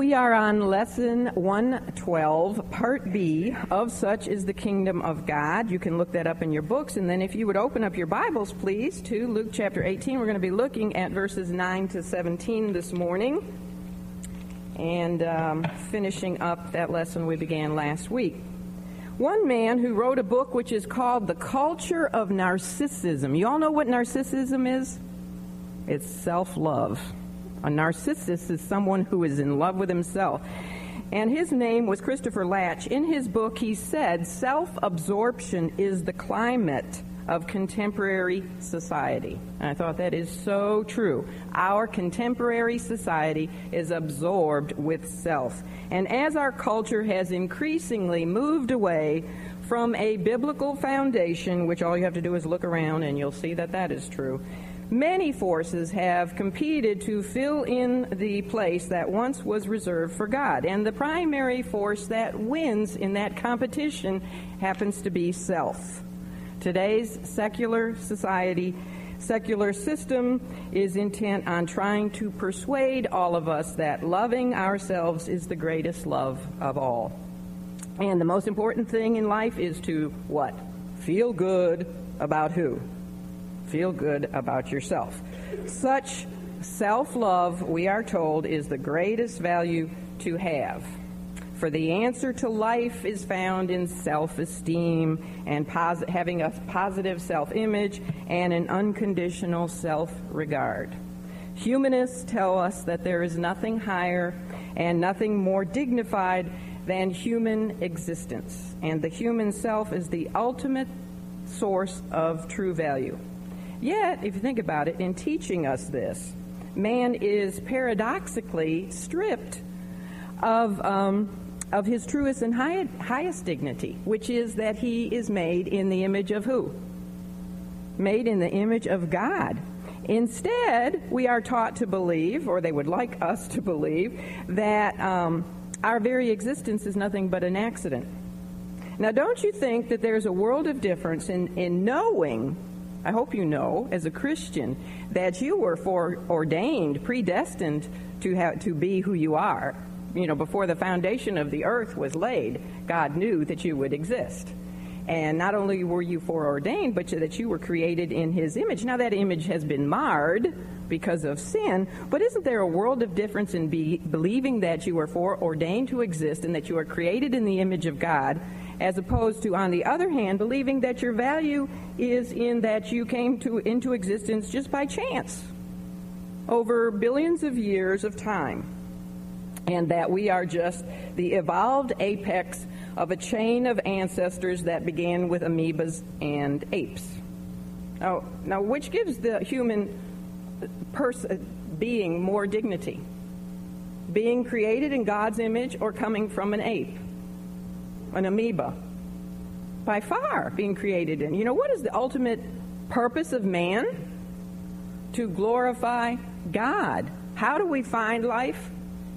We are on lesson 112, part B of Such is the Kingdom of God. You can look that up in your books. And then if you would open up your Bibles, please, to Luke chapter 18. We're going to be looking at verses 9 to 17 this morning and um, finishing up that lesson we began last week. One man who wrote a book which is called The Culture of Narcissism. You all know what narcissism is? It's self love. A narcissist is someone who is in love with himself. And his name was Christopher Lasch. In his book, he said self absorption is the climate of contemporary society. And I thought that is so true. Our contemporary society is absorbed with self. And as our culture has increasingly moved away from a biblical foundation, which all you have to do is look around and you'll see that that is true, Many forces have competed to fill in the place that once was reserved for God. And the primary force that wins in that competition happens to be self. Today's secular society, secular system is intent on trying to persuade all of us that loving ourselves is the greatest love of all. And the most important thing in life is to what? Feel good about who? Feel good about yourself. Such self love, we are told, is the greatest value to have. For the answer to life is found in self esteem and having a positive self image and an unconditional self regard. Humanists tell us that there is nothing higher and nothing more dignified than human existence, and the human self is the ultimate source of true value. Yet, if you think about it, in teaching us this, man is paradoxically stripped of, um, of his truest and high, highest dignity, which is that he is made in the image of who? Made in the image of God. Instead, we are taught to believe, or they would like us to believe, that um, our very existence is nothing but an accident. Now, don't you think that there's a world of difference in, in knowing I hope you know, as a Christian, that you were foreordained, predestined to have, to be who you are. You know, before the foundation of the earth was laid, God knew that you would exist. And not only were you foreordained, but that you were created in His image. Now, that image has been marred because of sin, but isn't there a world of difference in be, believing that you are foreordained to exist and that you are created in the image of God as opposed to, on the other hand, believing that your value is in that you came to, into existence just by chance over billions of years of time, and that we are just the evolved apex of a chain of ancestors that began with amoebas and apes. Now, now which gives the human person being more dignity? Being created in God's image or coming from an ape? An amoeba by far being created in. You know, what is the ultimate purpose of man? To glorify God. How do we find life?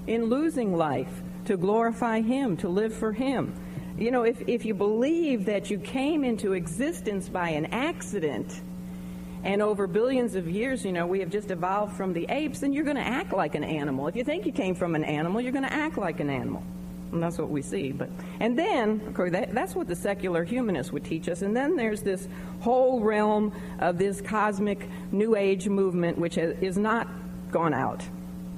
In losing life, to glorify Him, to live for Him. You know, if, if you believe that you came into existence by an accident, and over billions of years, you know, we have just evolved from the apes, then you're going to act like an animal. If you think you came from an animal, you're going to act like an animal. And that's what we see. But and then, of course, that, that's what the secular humanists would teach us. And then there's this whole realm of this cosmic New Age movement, which has, is not gone out.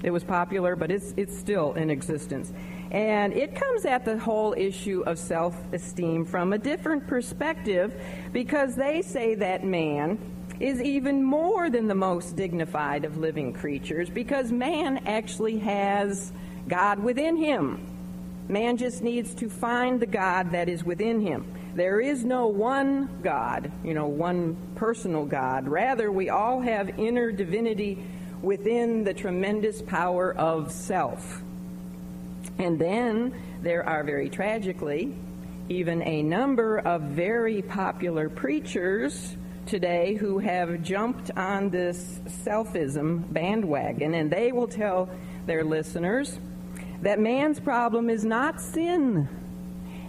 It was popular, but it's it's still in existence. And it comes at the whole issue of self esteem from a different perspective because they say that man is even more than the most dignified of living creatures because man actually has God within him. Man just needs to find the God that is within him. There is no one God, you know, one personal God. Rather, we all have inner divinity within the tremendous power of self. And then there are very tragically even a number of very popular preachers today who have jumped on this selfism bandwagon, and they will tell their listeners that man's problem is not sin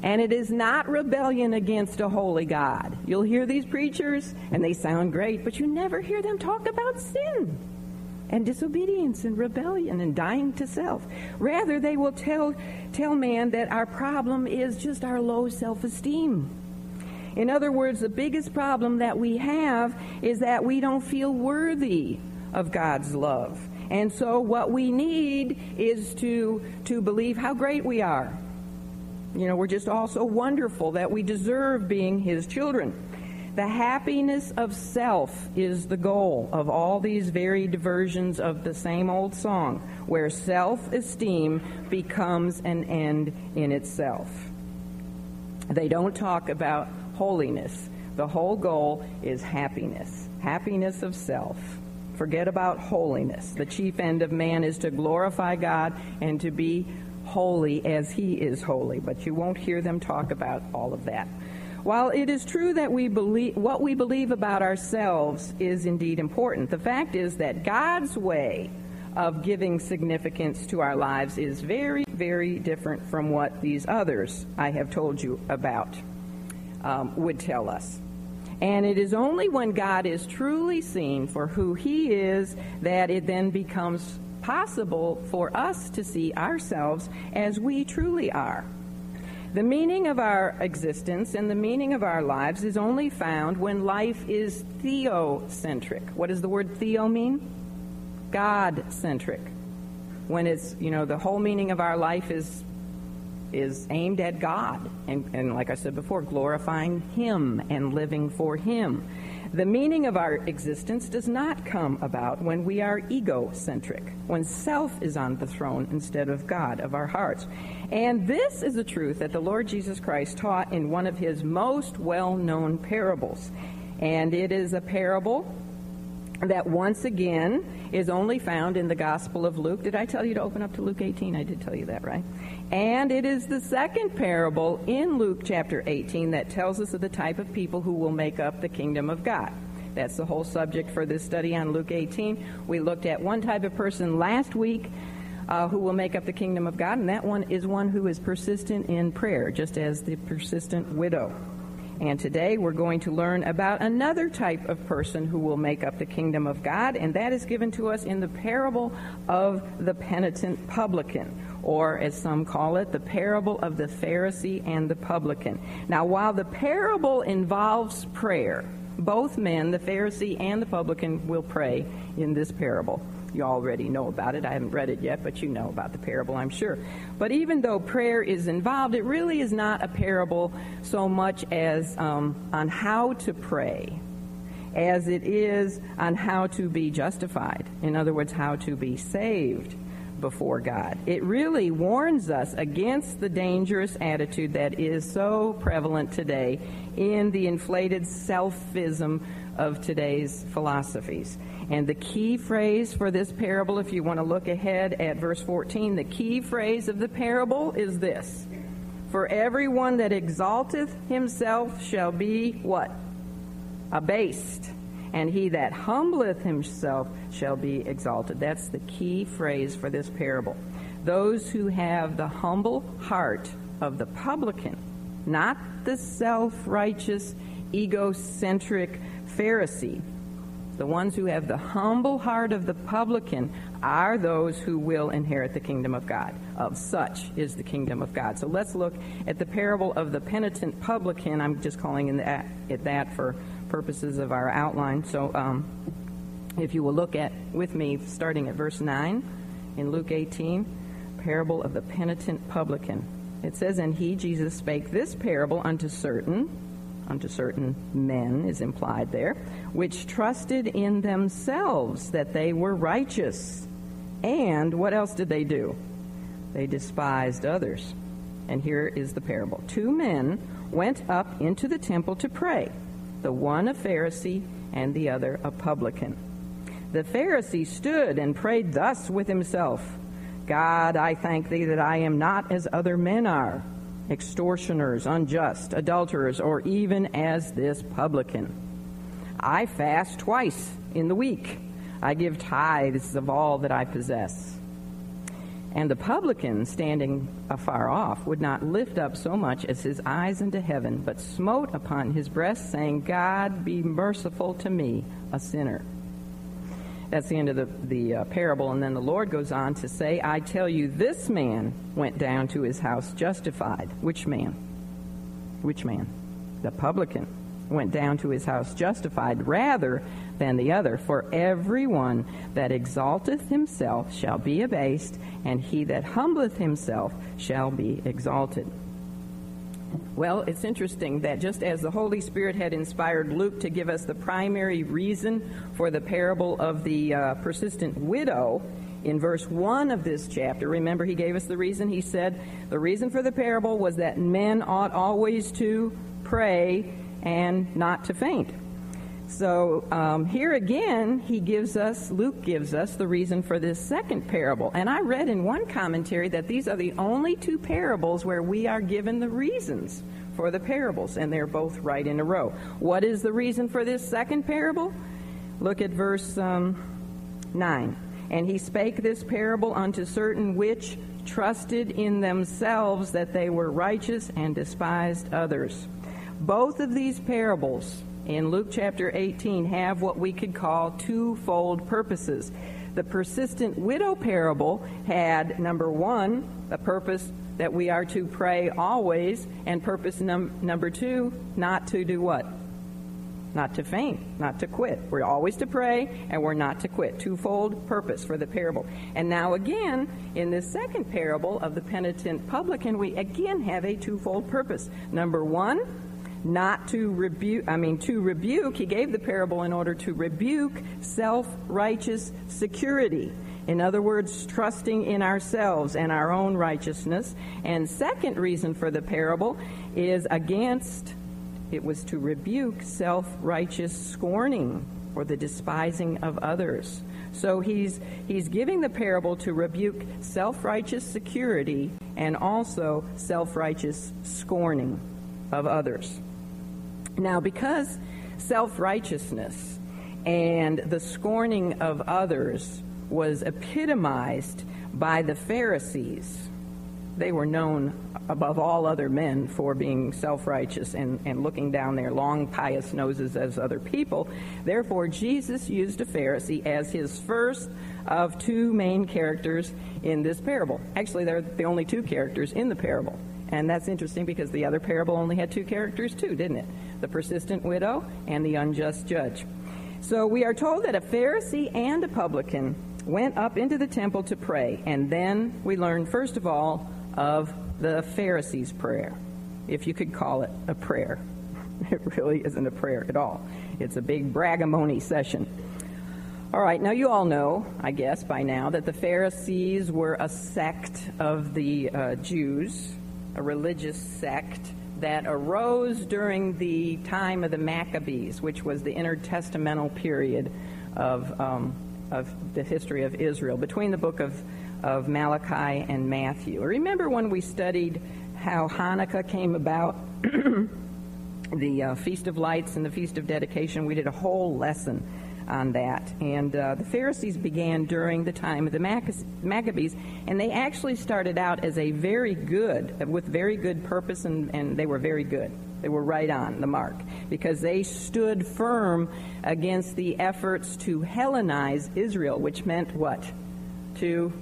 and it is not rebellion against a holy God. You'll hear these preachers and they sound great, but you never hear them talk about sin. and disobedience and rebellion and dying to self. Rather, they will tell, tell man that our problem is just our low self esteem. In other words, the biggest problem that we have is that we don't feel worthy of God's love. And so what we need is to, to believe how great we are. You know, we're just all so wonderful that we deserve being His children. The happiness of self is the goal of all these varied versions of the same old song, where self esteem becomes an end in itself. They don't talk about holiness. The whole goal is happiness, happiness of self. Forget about holiness. The chief end of man is to glorify God and to be holy as he is holy, but you won't hear them talk about all of that. While it is true that we believe what we believe about ourselves is indeed important, the fact is that God's way of giving significance to our lives is very, very different from what these others I have told you about um, would tell us. And it is only when God is truly seen for who He is that it then becomes possible for us to see ourselves as we truly are. The meaning of our existence and the meaning of our lives is only found when life is theocentric. What does the word theo mean? God centric. When it's, you know, the whole meaning of our life is is aimed at God and, and like I said before, glorifying Him and living for Him. The meaning of our existence does not come about when we are egocentric, when self is on the throne instead of God of our hearts. And this is a truth that the Lord Jesus Christ taught in one of his most well known parables. And it is a parable that once again is only found in the Gospel of Luke. Did I tell you to open up to Luke 18? I did tell you that, right? And it is the second parable in Luke chapter 18 that tells us of the type of people who will make up the kingdom of God. That's the whole subject for this study on Luke 18. We looked at one type of person last week uh, who will make up the kingdom of God, and that one is one who is persistent in prayer, just as the persistent widow. And today we're going to learn about another type of person who will make up the kingdom of God, and that is given to us in the parable of the penitent publican or as some call it, the parable of the Pharisee and the publican. Now, while the parable involves prayer, both men, the Pharisee and the publican, will pray in this parable. You already know about it. I haven't read it yet, but you know about the parable, I'm sure. But even though prayer is involved, it really is not a parable so much as um, on how to pray as it is on how to be justified. In other words, how to be saved before God. It really warns us against the dangerous attitude that is so prevalent today in the inflated selfism of today's philosophies. And the key phrase for this parable, if you want to look ahead at verse 14, the key phrase of the parable is this For everyone that exalteth himself shall be what? Abased and he that humbleth himself shall be exalted. That's the key phrase for this parable. Those who have the humble heart of the publican, not the self righteous, egocentric Pharisee. The ones who have the humble heart of the publican are those who will inherit the kingdom of God. Of such is the kingdom of God. So let's look at the parable of the penitent publican. I'm just calling it that for purposes of our outline. So um, if you will look at with me, starting at verse 9 in Luke 18, parable of the penitent publican. It says, And he, Jesus, spake this parable unto certain, unto certain men is implied there, which trusted in themselves that they were righteous. And what else did they do? They despised others. And here is the parable. Two men went up into the temple to pray the one a Pharisee and the other a publican. The Pharisee stood and prayed thus with himself God, I thank thee that I am not as other men are, extortioners, unjust, adulterers, or even as this publican. I fast twice in the week. I give tithes of all that I possess. And the publican, standing afar off, would not lift up so much as his eyes into heaven, but smote upon his breast, saying, God be merciful to me, a sinner. That's the end of the, the uh, parable. And then the Lord goes on to say, I tell you, this man went down to his house justified. Which man? Which man? The publican went down to his house justified rather than the other. For everyone that exalteth himself shall be abased, and he that humbleth himself shall be exalted. Well, it's interesting that just as the Holy Spirit had inspired Luke to give us the primary reason for the parable of the uh, persistent widow in verse 1 of this chapter, remember he gave us the reason. He said the reason for the parable was that men ought always to pray and not to faint. So um, here again, he gives us, Luke gives us the reason for this second parable. And I read in one commentary that these are the only two parables where we are given the reasons for the parables, and they're both right in a row. What is the reason for this second parable? Look at verse um, 9. And he spake this parable unto certain which trusted in themselves that they were righteous and despised others. Both of these parables in Luke chapter 18 have what we could call twofold purposes. The persistent widow parable had, number one, a purpose that we are to pray always, and purpose num- number two, not to do what? Not to faint, not to quit. We're always to pray, and we're not to quit. Twofold purpose for the parable. And now, again, in this second parable of the penitent publican, we again have a twofold purpose. Number one, not to rebuke, I mean, to rebuke, he gave the parable in order to rebuke self righteous security. In other words, trusting in ourselves and our own righteousness. And second reason for the parable is against, it was to rebuke self righteous scorning or the despising of others. So he's, he's giving the parable to rebuke self righteous security and also self righteous scorning of others. Now, because self righteousness and the scorning of others was epitomized by the Pharisees, they were known above all other men for being self righteous and, and looking down their long, pious noses as other people. Therefore, Jesus used a Pharisee as his first of two main characters in this parable. Actually, they're the only two characters in the parable. And that's interesting because the other parable only had two characters, too, didn't it? The persistent widow and the unjust judge. So we are told that a Pharisee and a publican went up into the temple to pray. And then we learn, first of all, of the Pharisee's prayer, if you could call it a prayer. It really isn't a prayer at all, it's a big bragamony session. All right, now you all know, I guess, by now, that the Pharisees were a sect of the uh, Jews a religious sect that arose during the time of the Maccabees, which was the intertestamental period of, um, of the history of Israel, between the book of, of Malachi and Matthew. Remember when we studied how Hanukkah came about? the uh, Feast of Lights and the Feast of Dedication, we did a whole lesson on that. And uh, the Pharisees began during the time of the Maccabees, and they actually started out as a very good, with very good purpose, and, and they were very good. They were right on the mark because they stood firm against the efforts to Hellenize Israel, which meant what? To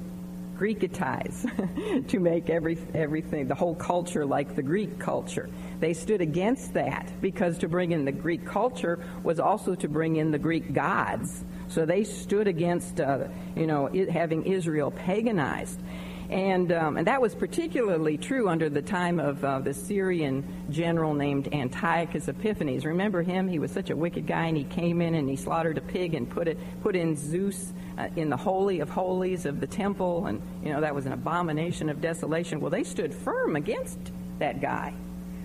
Greekitize, to make every, everything, the whole culture like the Greek culture. They stood against that because to bring in the Greek culture was also to bring in the Greek gods. So they stood against, uh, you know, it, having Israel paganized. And, um, and that was particularly true under the time of uh, the Syrian general named Antiochus Epiphanes. Remember him? He was such a wicked guy, and he came in and he slaughtered a pig and put it put in Zeus uh, in the holy of holies of the temple, and you know that was an abomination of desolation. Well, they stood firm against that guy.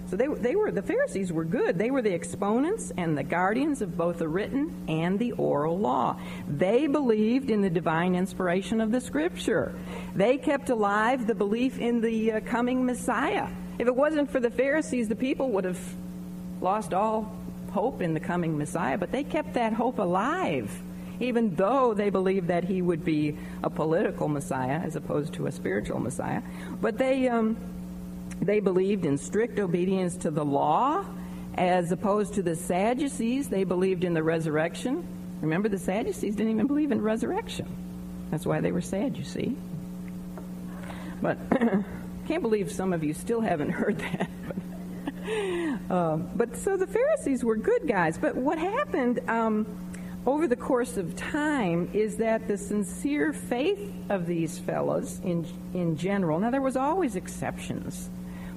So they, they were the Pharisees were good. They were the exponents and the guardians of both the written and the oral law. They believed in the divine inspiration of the Scripture. They kept alive the belief in the uh, coming Messiah. If it wasn't for the Pharisees, the people would have lost all hope in the coming Messiah. But they kept that hope alive, even though they believed that he would be a political Messiah as opposed to a spiritual Messiah. But they. Um, they believed in strict obedience to the law, as opposed to the Sadducees. They believed in the resurrection Remember, the Sadducees didn't even believe in resurrection. That's why they were sad, you see. But can't believe some of you still haven't heard that. But, uh, but so the Pharisees were good guys. But what happened um, over the course of time is that the sincere faith of these fellows, in in general, now there was always exceptions.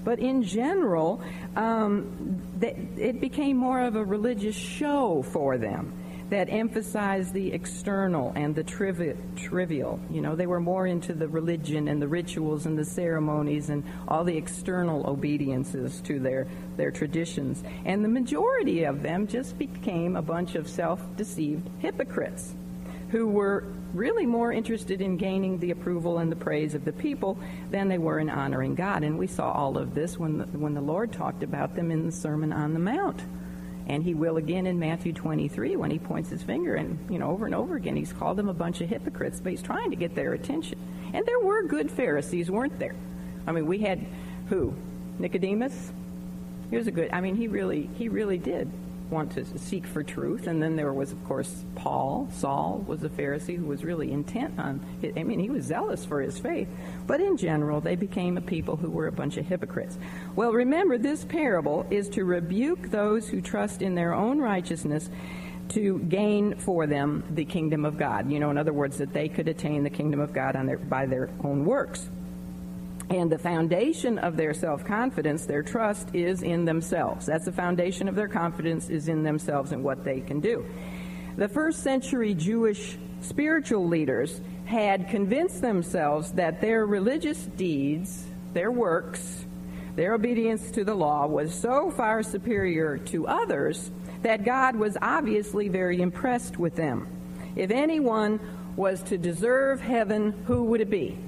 But in general, um, they, it became more of a religious show for them that emphasized the external and the trivi- trivial. You know, they were more into the religion and the rituals and the ceremonies and all the external obediences to their, their traditions. And the majority of them just became a bunch of self deceived hypocrites who were really more interested in gaining the approval and the praise of the people than they were in honoring God. And we saw all of this when the, when the Lord talked about them in the Sermon on the Mount. And he will again in Matthew 23 when he points his finger and, you know, over and over again, he's called them a bunch of hypocrites, but he's trying to get their attention. And there were good Pharisees, weren't there? I mean, we had who? Nicodemus? He was a good, I mean, he really, he really did want to seek for truth. And then there was, of course, Paul. Saul was a Pharisee who was really intent on, I mean, he was zealous for his faith. But in general, they became a people who were a bunch of hypocrites. Well, remember, this parable is to rebuke those who trust in their own righteousness to gain for them the kingdom of God. You know, in other words, that they could attain the kingdom of God their, by their own works. And the foundation of their self confidence, their trust, is in themselves. That's the foundation of their confidence, is in themselves and what they can do. The first century Jewish spiritual leaders had convinced themselves that their religious deeds, their works, their obedience to the law was so far superior to others that God was obviously very impressed with them. If anyone was to deserve heaven, who would it be?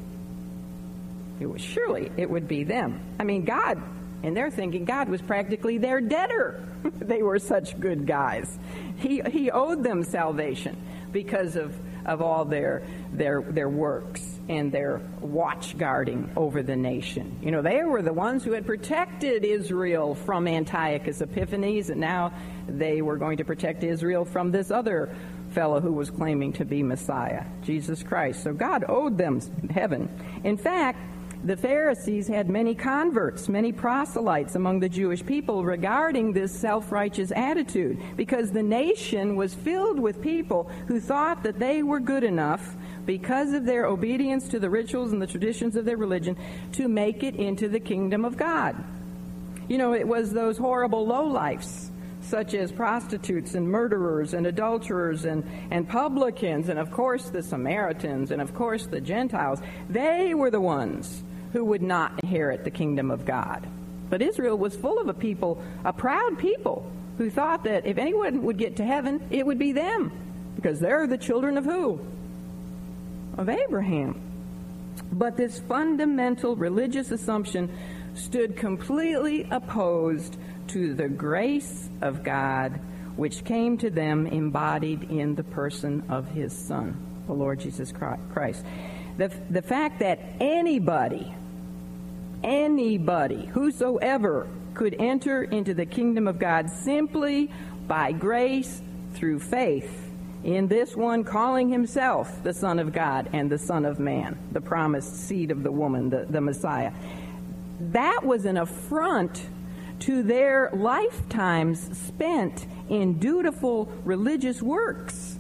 It was surely it would be them. I mean, God, and they're thinking God was practically their debtor. they were such good guys. He he owed them salvation because of of all their their their works and their watch guarding over the nation. You know, they were the ones who had protected Israel from Antiochus Epiphanes, and now they were going to protect Israel from this other fellow who was claiming to be Messiah, Jesus Christ. So God owed them heaven. In fact, the Pharisees had many converts, many proselytes among the Jewish people regarding this self righteous attitude because the nation was filled with people who thought that they were good enough because of their obedience to the rituals and the traditions of their religion to make it into the kingdom of God. You know, it was those horrible lowlifes such as prostitutes and murderers and adulterers and, and publicans and of course the Samaritans and of course the Gentiles. They were the ones who would not inherit the kingdom of God. But Israel was full of a people, a proud people, who thought that if anyone would get to heaven, it would be them. Because they're the children of who? Of Abraham. But this fundamental religious assumption stood completely opposed to the grace of God, which came to them embodied in the person of his Son, the Lord Jesus Christ. The, the fact that anybody anybody, whosoever, could enter into the kingdom of God simply by grace through faith in this one calling himself the Son of God and the Son of Man, the promised seed of the woman, the, the Messiah. That was an affront to their lifetimes spent in dutiful religious works.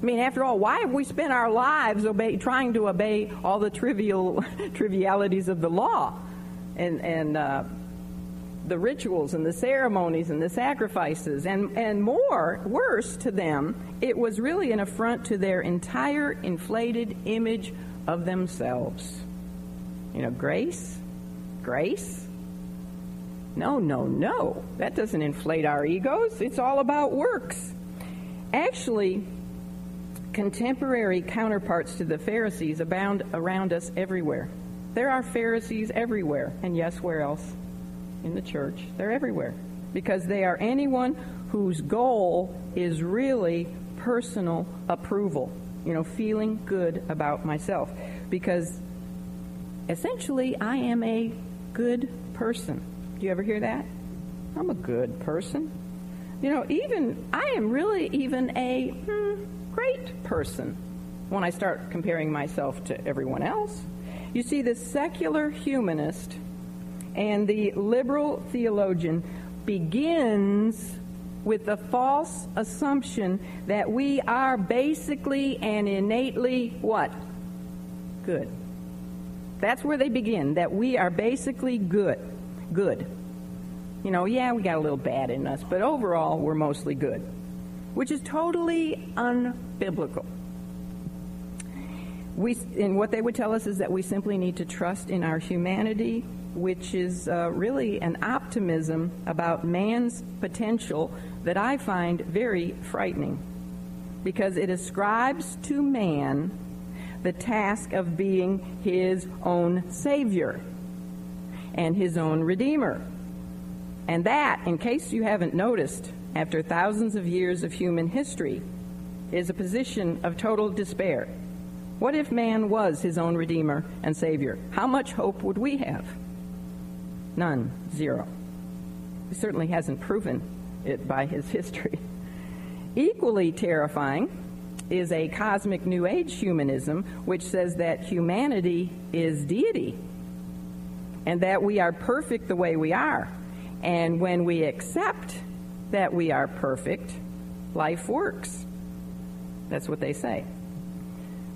I mean, after all, why have we spent our lives obey, trying to obey all the trivial trivialities of the law and, and uh, the rituals and the ceremonies and the sacrifices and, and more, worse to them, it was really an affront to their entire inflated image of themselves. You know, grace? Grace? No, no, no. That doesn't inflate our egos. It's all about works. Actually, Contemporary counterparts to the Pharisees abound around us everywhere. There are Pharisees everywhere. And yes, where else? In the church. They're everywhere. Because they are anyone whose goal is really personal approval. You know, feeling good about myself. Because essentially, I am a good person. Do you ever hear that? I'm a good person. You know, even I am really even a hmm, great person when I start comparing myself to everyone else. You see, the secular humanist and the liberal theologian begins with the false assumption that we are basically and innately what? Good. That's where they begin, that we are basically good. Good. You know, yeah, we got a little bad in us, but overall, we're mostly good, which is totally unbiblical. We, and what they would tell us is that we simply need to trust in our humanity, which is uh, really an optimism about man's potential that I find very frightening because it ascribes to man the task of being his own Savior and his own Redeemer. And that, in case you haven't noticed, after thousands of years of human history, is a position of total despair. What if man was his own Redeemer and Savior? How much hope would we have? None. Zero. He certainly hasn't proven it by his history. Equally terrifying is a cosmic New Age humanism, which says that humanity is deity and that we are perfect the way we are. And when we accept that we are perfect, life works. That's what they say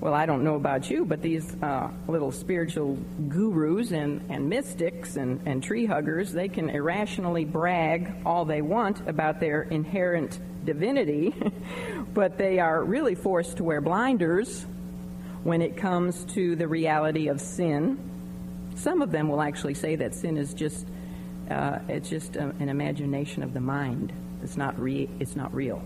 well, I don't know about you, but these uh, little spiritual gurus and, and mystics and, and tree huggers, they can irrationally brag all they want about their inherent divinity, but they are really forced to wear blinders when it comes to the reality of sin. Some of them will actually say that sin is just uh, it's just a, an imagination of the mind. It's not re- it's not real.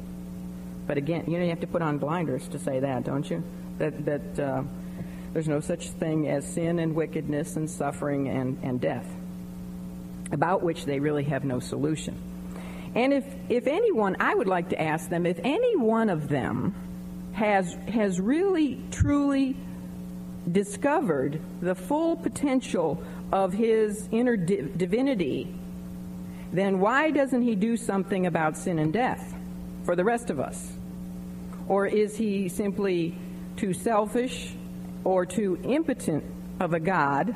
But again, you know you have to put on blinders to say that, don't you? that, that uh, there's no such thing as sin and wickedness and suffering and, and death, about which they really have no solution. And if, if anyone, I would like to ask them if any one of them has, has really, truly discovered the full potential of his inner divinity, then why doesn't he do something about sin and death for the rest of us? Or is he simply too selfish or too impotent of a God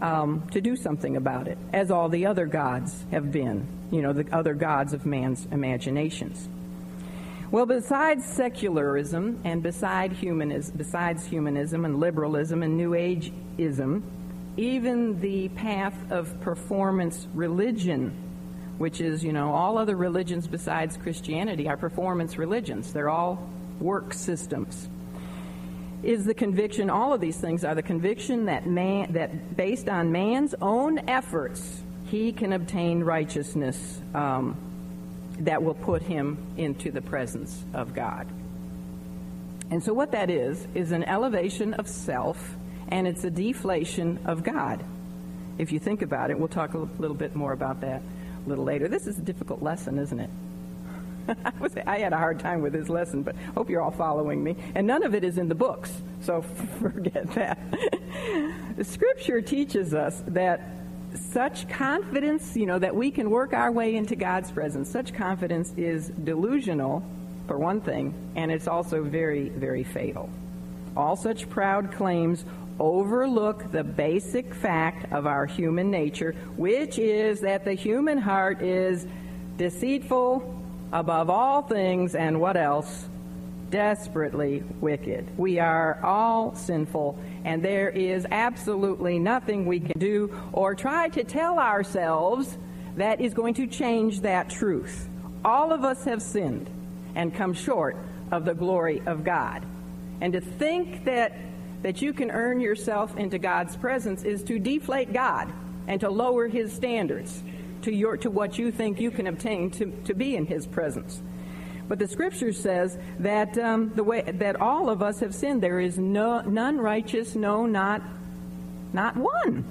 um, to do something about it, as all the other gods have been, you know, the other gods of man's imaginations. Well, besides secularism and humanism, besides humanism and liberalism and New Ageism, even the path of performance religion, which is, you know, all other religions besides Christianity are performance religions. They're all work systems is the conviction, all of these things are the conviction that man, that based on man's own efforts, he can obtain righteousness um, that will put him into the presence of God. And so, what that is, is an elevation of self and it's a deflation of God. If you think about it, we'll talk a little bit more about that a little later. This is a difficult lesson, isn't it? I, had a hard time with this lesson, but hope you're all following me. And none of it is in the books, so forget that. scripture teaches us that such confidence, you know, that we can work our way into God's presence, such confidence is delusional, for one thing, and it's also very, very fatal. All such proud claims overlook the basic fact of our human nature, which is that the human heart is deceitful above all things, and what else? Desperately wicked. We are all sinful, and there is absolutely nothing we can do or try to tell ourselves that is going to change that truth. All of us have sinned and come short of the glory of God. And to think that, that you can earn yourself into God's presence is to deflate God and to lower his standards to, your, to what you think you can obtain to, to be in his presence. But the scripture says that um, the way that all of us have sinned. There is no none righteous, no, not not one.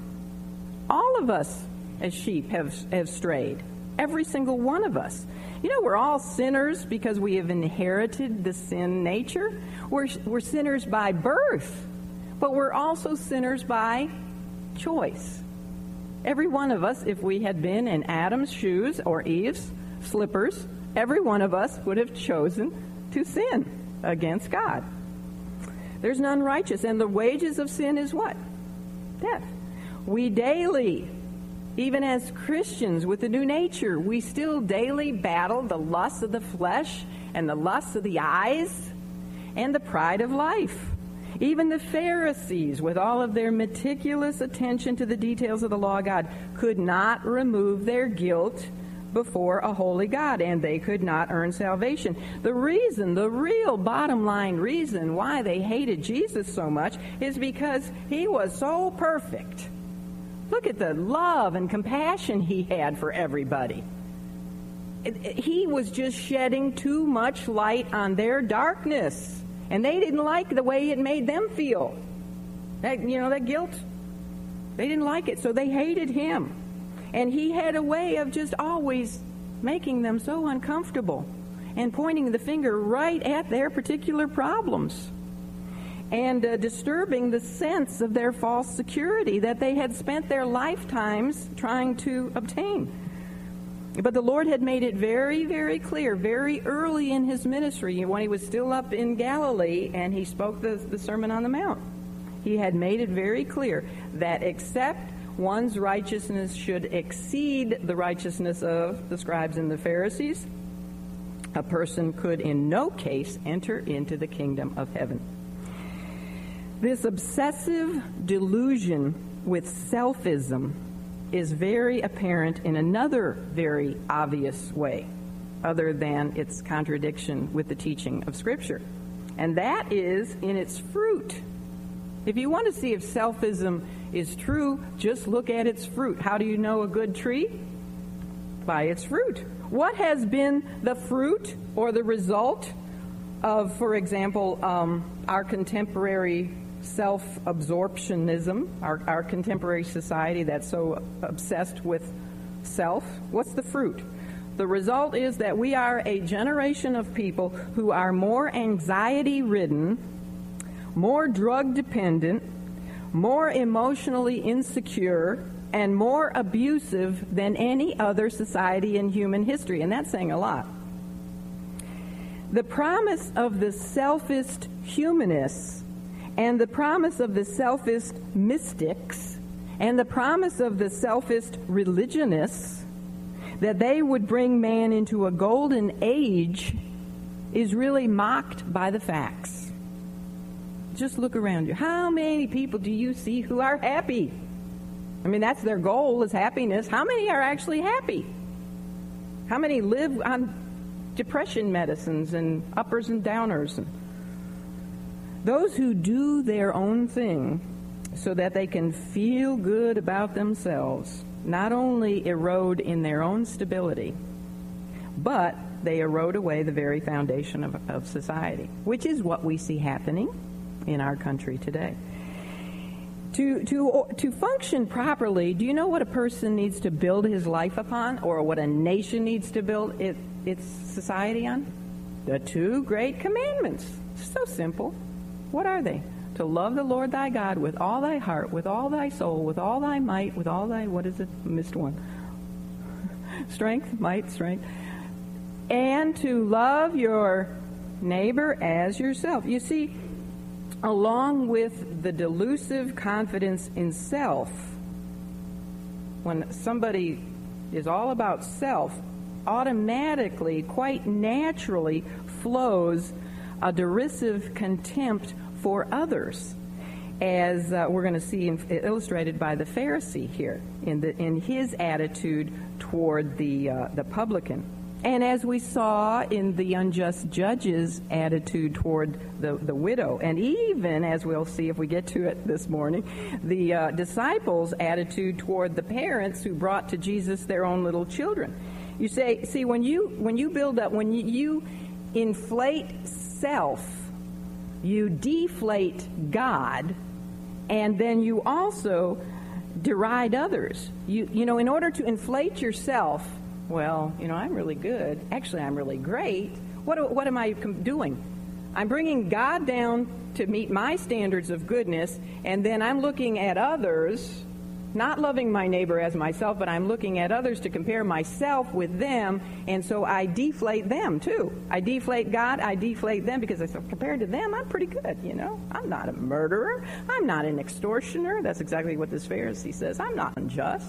All of us as sheep have have strayed. Every single one of us. You know, we're all sinners because we have inherited the sin nature. We're, we're sinners by birth, but we're also sinners by choice. Every one of us, if we had been in Adam's shoes or Eve's slippers, every one of us would have chosen to sin against God. There's none righteous, and the wages of sin is what? Death. We daily, even as Christians with the new nature, we still daily battle the lusts of the flesh and the lusts of the eyes and the pride of life. Even the Pharisees, with all of their meticulous attention to the details of the law of God, could not remove their guilt before a holy God, and they could not earn salvation. The reason, the real bottom line reason why they hated Jesus so much is because he was so perfect. Look at the love and compassion he had for everybody. He was just shedding too much light on their darkness, and they didn't like the way it made them feel. That, you know, that guilt. They didn't like it, so they hated him. And he had a way of just always making them so uncomfortable and pointing the finger right at their particular problems and uh, disturbing the sense of their false security that they had spent their lifetimes trying to obtain. But the Lord had made it very, very clear, very early in his ministry, when he was still up in Galilee and he spoke the, the Sermon on the Mount. He had made it very clear that except one's righteousness should exceed the righteousness of the scribes and the Pharisees, a person could in no case enter into the kingdom of heaven. This obsessive delusion with selfism is very apparent in another very obvious way, other than its contradiction with the teaching of Scripture. And that is in its fruit. If you want to see if selfism is true, just look at its fruit. How do you know a good tree? By its fruit. What has been the fruit or the result of, for example, um, our contemporary self absorptionism, our, our contemporary society that's so obsessed with self? What's the fruit? The result is that we are a generation of people who are more anxiety ridden, more drug dependent, more emotionally insecure, and more abusive than any other society in human history. And that's saying a lot. The promise of the selfist humanists and the promise of the selfist mystics and the promise of the selfist religionists that they would bring man into a golden age is really mocked by the facts just look around you. How many people do you see who are happy? I mean, that's their goal is happiness. How many are actually happy? How many live on depression medicines and uppers and downers? Those who do their own thing so that they can feel good about themselves not only erode in their own stability, but they erode away the very foundation of, of society, which is what we see happening in our country today. To, to, to function properly, do you know what a person needs to build his life upon or what a nation needs to build it, its society on? The two great commandments. So simple. What are they? To love the Lord thy God with all thy heart, with all thy soul, with all thy might, with all thy, what is it? Missed one. strength, might, strength. And to love your neighbor as yourself. You see, along with the delusive confidence in self, when somebody is all about self, automatically, quite naturally, flows a derisive contempt for others, as uh, we're going to see in, illustrated by the Pharisee here in, the, in his attitude toward the, uh, the publican. And as we saw in the unjust judge's attitude toward the, the widow, and even as we'll see if we get to it this morning, the uh, disciples' attitude toward the parents who brought to Jesus their own little children. You say, see, when you when you build up, when you, you inflate self, you deflate God, and then you also deride others. You you know, in order to inflate yourself well, you know, I'm really good. Actually, I'm really great. What, what am I doing? I'm bringing God down to meet my standards of goodness, and then I'm looking at others not loving my neighbor as myself, but I'm looking at others to compare myself with them, and so I deflate them too. I deflate God, I deflate them because I said, compared to them, I'm pretty good, you know. I'm not a murderer, I'm not an extortioner. That's exactly what this Pharisee says. I'm not unjust.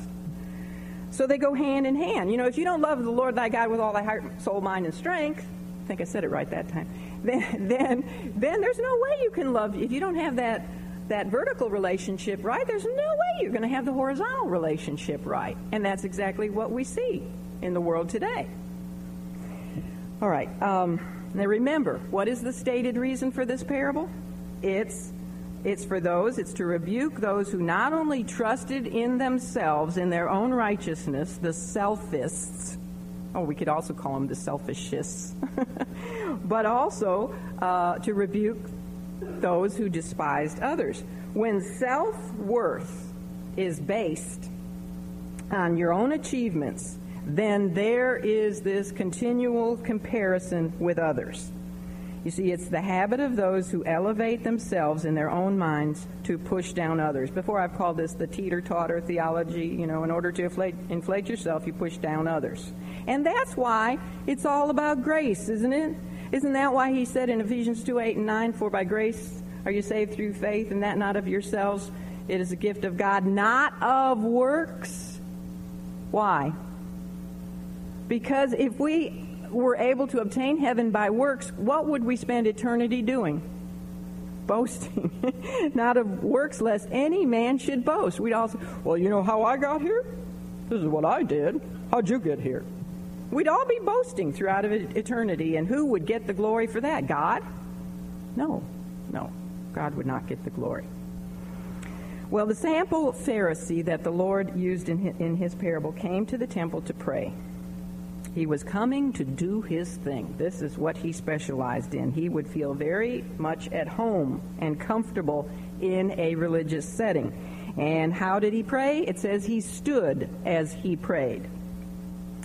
So they go hand in hand. You know, if you don't love the Lord thy God with all thy heart, soul, mind, and strength, I think I said it right that time, then, then, then there's no way you can love, if you don't have that that vertical relationship right, there's no way you're going to have the horizontal relationship right. And that's exactly what we see in the world today. All right. Um, now remember, what is the stated reason for this parable? It's it's for those, it's to rebuke those who not only trusted in themselves, in their own righteousness, the selfists, oh, we could also call them the selfishists, but also uh, to rebuke those who despised others. When self worth is based on your own achievements, then there is this continual comparison with others. You see, it's the habit of those who elevate themselves in their own minds to push down others. Before I've called this the teeter-totter theology. You know, in order to inflate, inflate yourself, you push down others. And that's why it's all about grace, isn't it? Isn't that why he said in Ephesians 2 8 and 9, For by grace are you saved through faith, and that not of yourselves? It is a gift of God, not of works. Why? Because if we were able to obtain heaven by works, what would we spend eternity doing? Boasting. not of works, lest any man should boast. We'd all say, well, you know how I got here? This is what I did. How'd you get here? We'd all be boasting throughout eternity, and who would get the glory for that? God? No, no. God would not get the glory. Well, the sample Pharisee that the Lord used in his, in his parable came to the temple to pray. He was coming to do his thing. This is what he specialized in. He would feel very much at home and comfortable in a religious setting. And how did he pray? It says he stood as he prayed.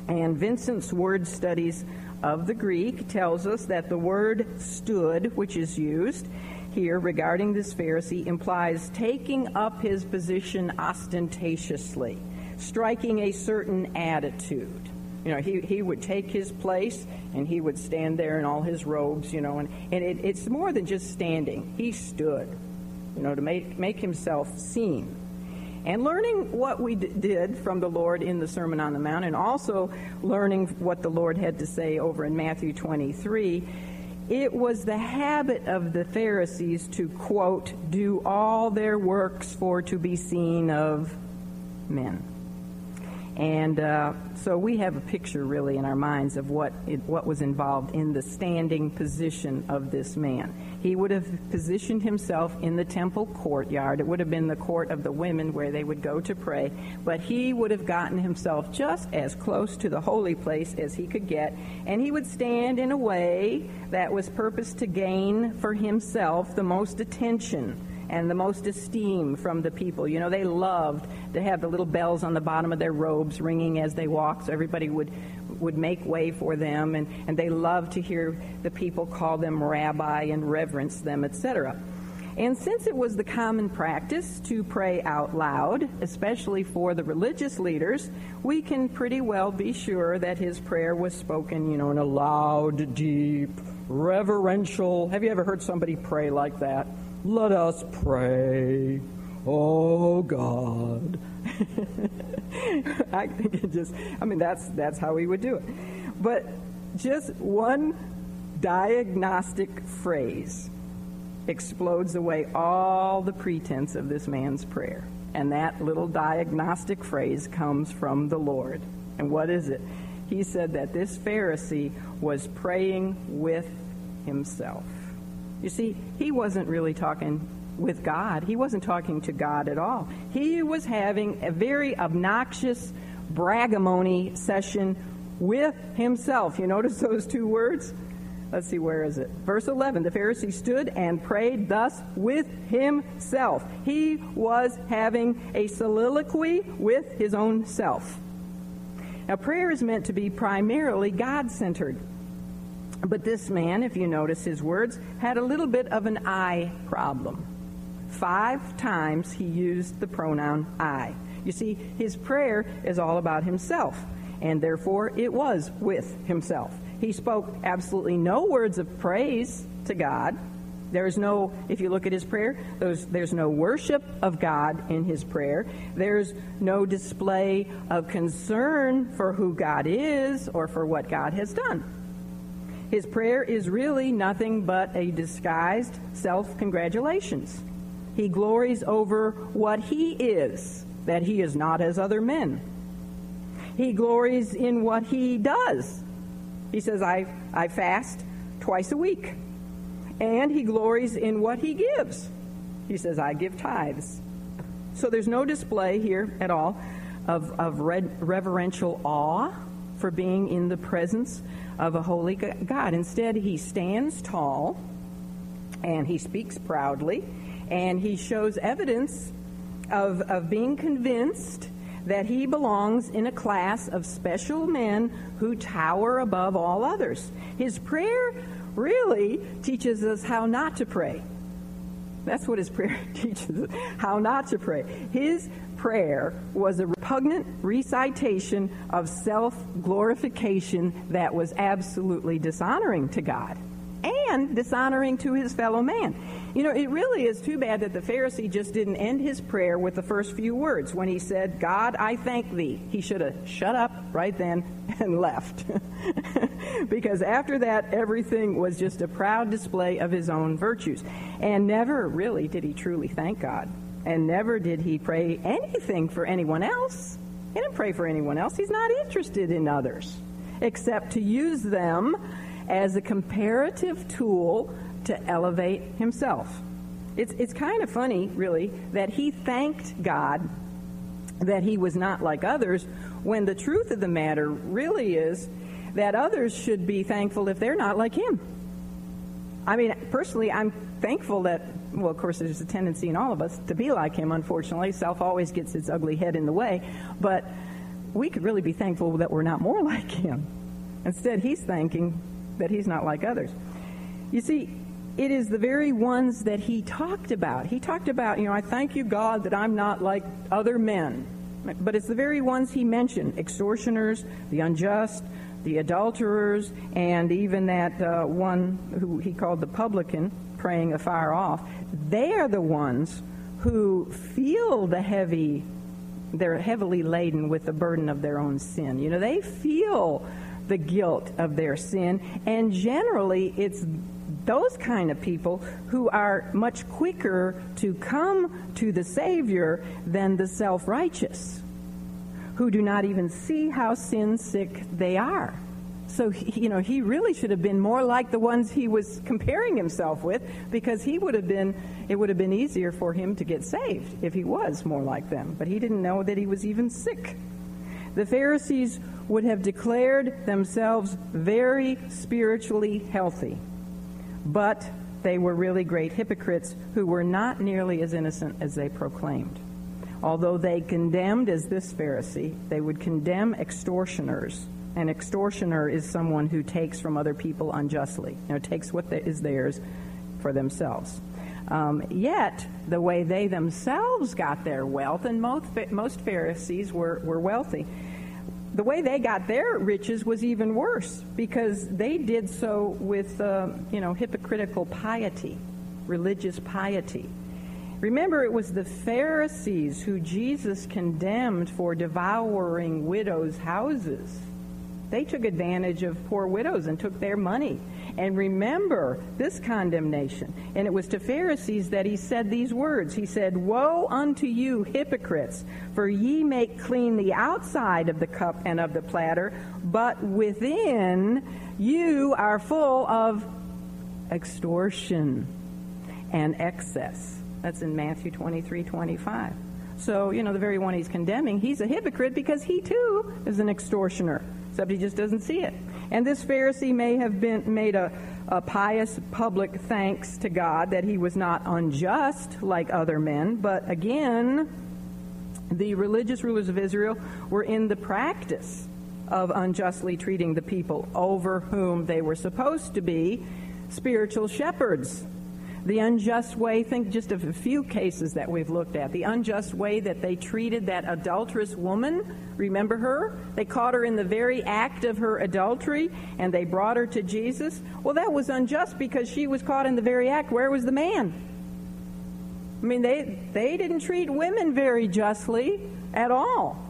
And Vincent's word studies of the Greek tells us that the word stood, which is used here regarding this Pharisee, implies taking up his position ostentatiously, striking a certain attitude. You know, he, he would take his place and he would stand there in all his robes, you know, and, and it, it's more than just standing. He stood, you know, to make, make himself seen and learning what we d- did from the Lord in the Sermon on the Mount, and also learning what the Lord had to say over in Matthew 23, it was the habit of the Pharisees to, quote, do all their works for to be seen of men. And uh, so we have a picture really in our minds of what it, what was involved in the standing position of this man. He would have positioned himself in the temple courtyard. It would have been the court of the women where they would go to pray. But he would have gotten himself just as close to the holy place as he could get. And he would stand in a way that was purposed to gain for himself the most attention and the most esteem from the people. You know, they loved to have the little bells on the bottom of their robes ringing as they walked, so everybody would would make way for them, and, and they loved to hear the people call them rabbi and reverence them, etc. And since it was the common practice to pray out loud, especially for the religious leaders, we can pretty well be sure that his prayer was spoken, you know, in a loud, deep, reverential. Have you ever heard somebody pray like that? Let us pray. Oh God. I think it just I mean that's that's how he would do it. But just one diagnostic phrase explodes away all the pretense of this man's prayer. And that little diagnostic phrase comes from the Lord. And what is it? He said that this Pharisee was praying with himself. You see, he wasn't really talking with God. He wasn't talking to God at all. He was having a very obnoxious bragamony session with himself. You notice those two words? Let's see, where is it? Verse 11 The Pharisee stood and prayed thus with himself. He was having a soliloquy with his own self. Now, prayer is meant to be primarily God centered. But this man, if you notice his words, had a little bit of an I problem. Five times he used the pronoun I. You see, his prayer is all about himself, and therefore it was with himself. He spoke absolutely no words of praise to God. There's no, if you look at his prayer, there's, there's no worship of God in his prayer. There's no display of concern for who God is or for what God has done. His prayer is really nothing but a disguised self congratulations. He glories over what he is, that he is not as other men. He glories in what he does. He says, I, I fast twice a week. And he glories in what he gives. He says, I give tithes. So there's no display here at all of, of reverential awe for being in the presence of a holy God. Instead, he stands tall and he speaks proudly and he shows evidence of, of being convinced that he belongs in a class of special men who tower above all others. His prayer really teaches us how not to pray. That's what his prayer teaches us how not to pray. His prayer was a repugnant recitation of self glorification that was absolutely dishonoring to God and dishonoring to his fellow man. You know, it really is too bad that the Pharisee just didn't end his prayer with the first few words. When he said, God, I thank thee, he should have shut up right then and left. because after that, everything was just a proud display of his own virtues. And never really did he truly thank God. And never did he pray anything for anyone else. He didn't pray for anyone else. He's not interested in others, except to use them as a comparative tool to elevate himself. It's, it's kind of funny, really, that he thanked God that he was not like others when the truth of the matter really is that others should be thankful if they're not like him. I mean, personally, I'm thankful that, well, of course, there's a tendency in all of us to be like him, unfortunately. Self always gets its ugly head in the way. But we could really be thankful that we're not more like him. Instead, he's thanking that he's not like others. You see, it is the very ones that he talked about. He talked about, you know, I thank you, God, that I'm not like other men. But it's the very ones he mentioned extortioners, the unjust, the adulterers, and even that uh, one who he called the publican, praying afar off. They are the ones who feel the heavy, they're heavily laden with the burden of their own sin. You know, they feel the guilt of their sin, and generally it's those kind of people who are much quicker to come to the Savior than the self righteous, who do not even see how sin sick they are. So, you know, he really should have been more like the ones he was comparing himself with because he would have been, it would have been easier for him to get saved if he was more like them. But he didn't know that he was even sick. The Pharisees would have declared themselves very spiritually healthy but they were really great hypocrites who were not nearly as innocent as they proclaimed. Although they condemned, as this Pharisee, they would condemn extortioners. An extortioner is someone who takes from other people unjustly, you know, takes what is theirs for themselves. Um, yet, the way they themselves got their wealth, and most, most Pharisees were, were wealthy, the way they got their riches was even worse because they did so with, uh, you know, hypocritical piety, religious piety. Remember, it was the Pharisees who Jesus condemned for devouring widows' houses. They took advantage of poor widows and took their money. And remember this condemnation. And it was to Pharisees that he said these words. He said, Woe unto you, hypocrites, for ye make clean the outside of the cup and of the platter, but within you are full of extortion and excess. That's in Matthew 23 25. So, you know, the very one he's condemning, he's a hypocrite because he too is an extortioner, except he just doesn't see it. And this Pharisee may have been made a, a pious public thanks to God that he was not unjust like other men, but again, the religious rulers of Israel were in the practice of unjustly treating the people over whom they were supposed to be spiritual shepherds. The unjust way, think just of a few cases that we've looked at. The unjust way that they treated that adulterous woman. Remember her? They caught her in the very act of her adultery and they brought her to Jesus. Well, that was unjust because she was caught in the very act. Where was the man? I mean, they, they didn't treat women very justly at all.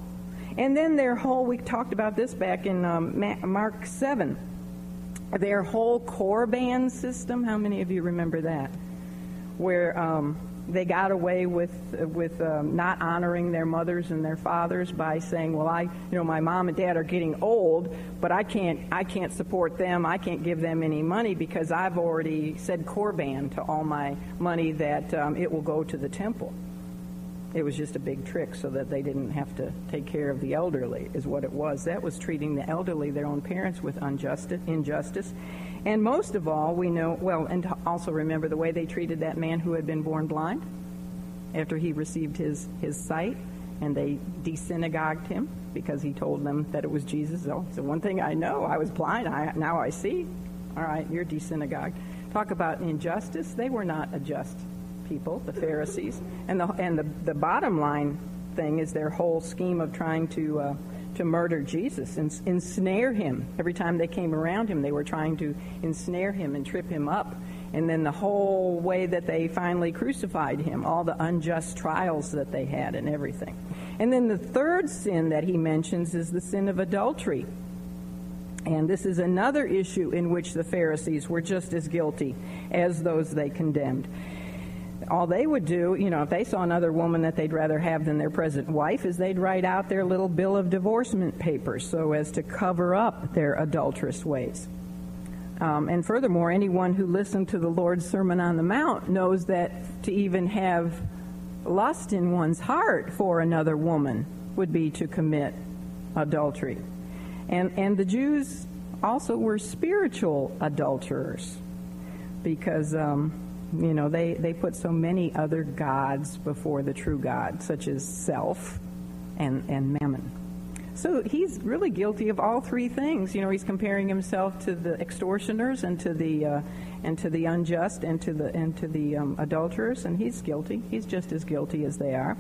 And then their whole, we talked about this back in um, Mark 7, their whole Corban system. How many of you remember that? Where um, they got away with with um, not honoring their mothers and their fathers by saying, "Well, I, you know, my mom and dad are getting old, but I can't I can't support them. I can't give them any money because I've already said korban to all my money that um, it will go to the temple." It was just a big trick so that they didn't have to take care of the elderly, is what it was. That was treating the elderly, their own parents, with injustice. injustice. And most of all, we know, well, and also remember the way they treated that man who had been born blind after he received his, his sight, and they desynagogued him because he told them that it was Jesus. Oh, so one thing I know, I was blind, I, now I see. All right, you're desynagogued. Talk about injustice. They were not a just people, the Pharisees. And the, and the, the bottom line thing is their whole scheme of trying to. Uh, to murder Jesus and ensnare him. Every time they came around him, they were trying to ensnare him and trip him up. And then the whole way that they finally crucified him, all the unjust trials that they had and everything. And then the third sin that he mentions is the sin of adultery. And this is another issue in which the Pharisees were just as guilty as those they condemned all they would do, you know, if they saw another woman that they'd rather have than their present wife, is they'd write out their little bill of divorcement papers so as to cover up their adulterous ways. Um, and furthermore, anyone who listened to the Lord's Sermon on the Mount knows that to even have lust in one's heart for another woman would be to commit adultery. And, and the Jews also were spiritual adulterers because. Um, you know, they, they put so many other gods before the true God, such as self and, and mammon. So he's really guilty of all three things. You know, he's comparing himself to the extortioners and to the uh, and to the unjust and to the and to the um, adulterers, and he's guilty. He's just as guilty as they are.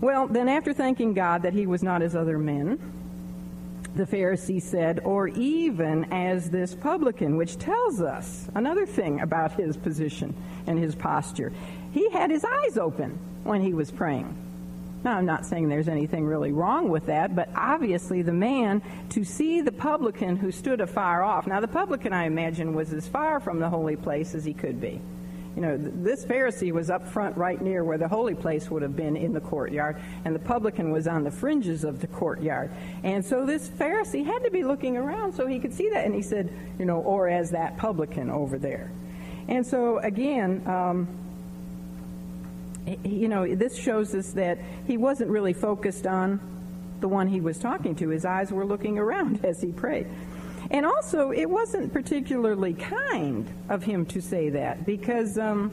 Well, then after thanking God that he was not as other men, the Pharisee said, or even as this publican, which tells us another thing about his position and his posture. He had his eyes open when he was praying. Now, I'm not saying there's anything really wrong with that, but obviously the man, to see the publican who stood afar off. Now, the publican, I imagine, was as far from the holy place as he could be. You know, this Pharisee was up front right near where the holy place would have been in the courtyard, and the publican was on the fringes of the courtyard. And so this Pharisee had to be looking around so he could see that. And he said, you know, or as that publican over there. And so, again, um, you know, this shows us that he wasn't really focused on the one he was talking to. His eyes were looking around as he prayed. And also, it wasn't particularly kind of him to say that because um,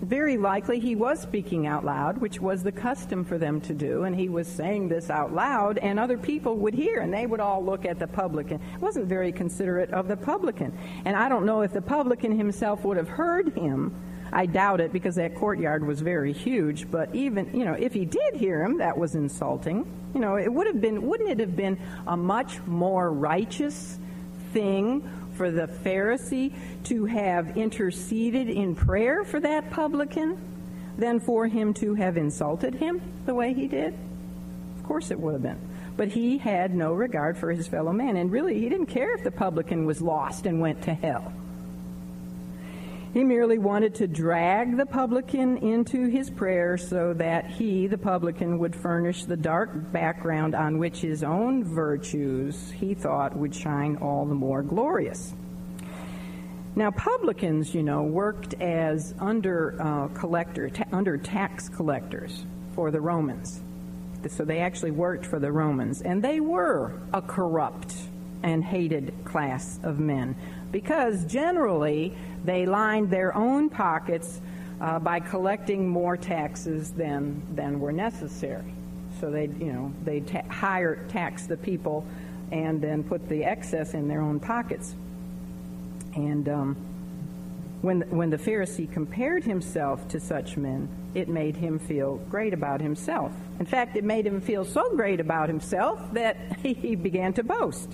very likely he was speaking out loud, which was the custom for them to do, and he was saying this out loud, and other people would hear, and they would all look at the publican. It wasn't very considerate of the publican. And I don't know if the publican himself would have heard him. I doubt it because that courtyard was very huge, but even, you know, if he did hear him, that was insulting. You know, it would have been, wouldn't it have been a much more righteous thing for the Pharisee to have interceded in prayer for that publican than for him to have insulted him the way he did? Of course it would have been. But he had no regard for his fellow man, and really he didn't care if the publican was lost and went to hell. He merely wanted to drag the publican into his prayer so that he, the publican, would furnish the dark background on which his own virtues, he thought, would shine all the more glorious. Now, publicans, you know, worked as under uh, collector, ta- under tax collectors for the Romans. So they actually worked for the Romans, and they were a corrupt and hated class of men because generally they lined their own pockets uh, by collecting more taxes than, than were necessary. So they, you know, they ta- hire tax the people and then put the excess in their own pockets. And um, when, when the Pharisee compared himself to such men, it made him feel great about himself. In fact, it made him feel so great about himself that he began to boast.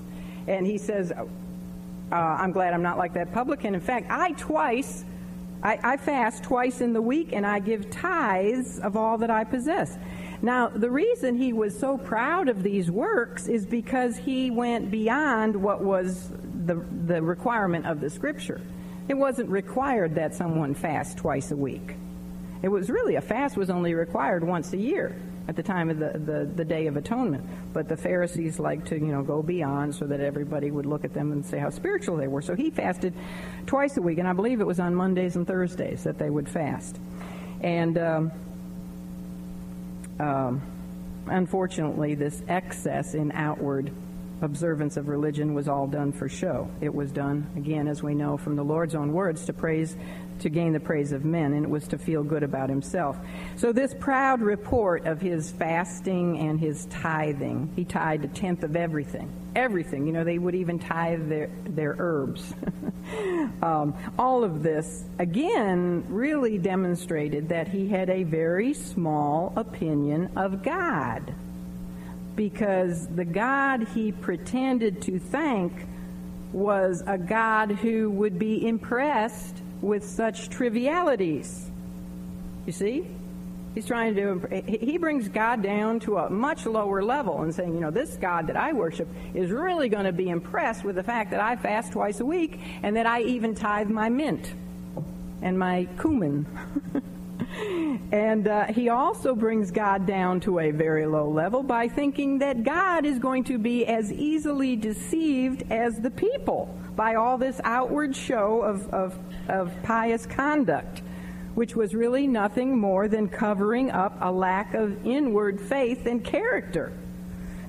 And he says, uh, I'm glad I'm not like that publican. In fact, I twice, I, I fast twice in the week and I give tithes of all that I possess. Now, the reason he was so proud of these works is because he went beyond what was the, the requirement of the scripture. It wasn't required that someone fast twice a week. It was really a fast was only required once a year at the time of the, the, the Day of Atonement. But the Pharisees liked to, you know, go beyond so that everybody would look at them and say how spiritual they were. So he fasted twice a week, and I believe it was on Mondays and Thursdays that they would fast. And um, um, unfortunately, this excess in outward observance of religion was all done for show. It was done, again, as we know from the Lord's own words, to praise, to gain the praise of men, and it was to feel good about himself. So this proud report of his fasting and his tithing, he tithed a tenth of everything. Everything. You know, they would even tithe their, their herbs. um, all of this, again, really demonstrated that he had a very small opinion of God because the God he pretended to thank was a God who would be impressed with such trivialities. You see? He's trying to, he brings God down to a much lower level and saying, you know, this God that I worship is really going to be impressed with the fact that I fast twice a week and that I even tithe my mint and my cumin. and uh, he also brings God down to a very low level by thinking that God is going to be as easily deceived as the people by all this outward show of, of, of pious conduct, which was really nothing more than covering up a lack of inward faith and character.